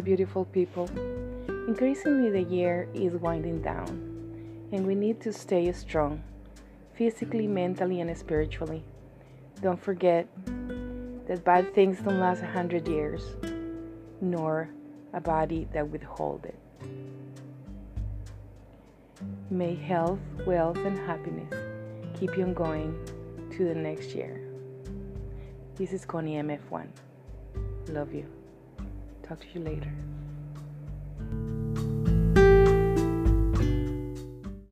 beautiful people. Increasingly, the year is winding down, and we need to stay strong, physically, mentally, and spiritually. Don't forget that bad things don't last a hundred years, nor a body that withhold it. May health, wealth, and happiness keep you going to the next year. This is Connie MF1. Love you. Talk to you later.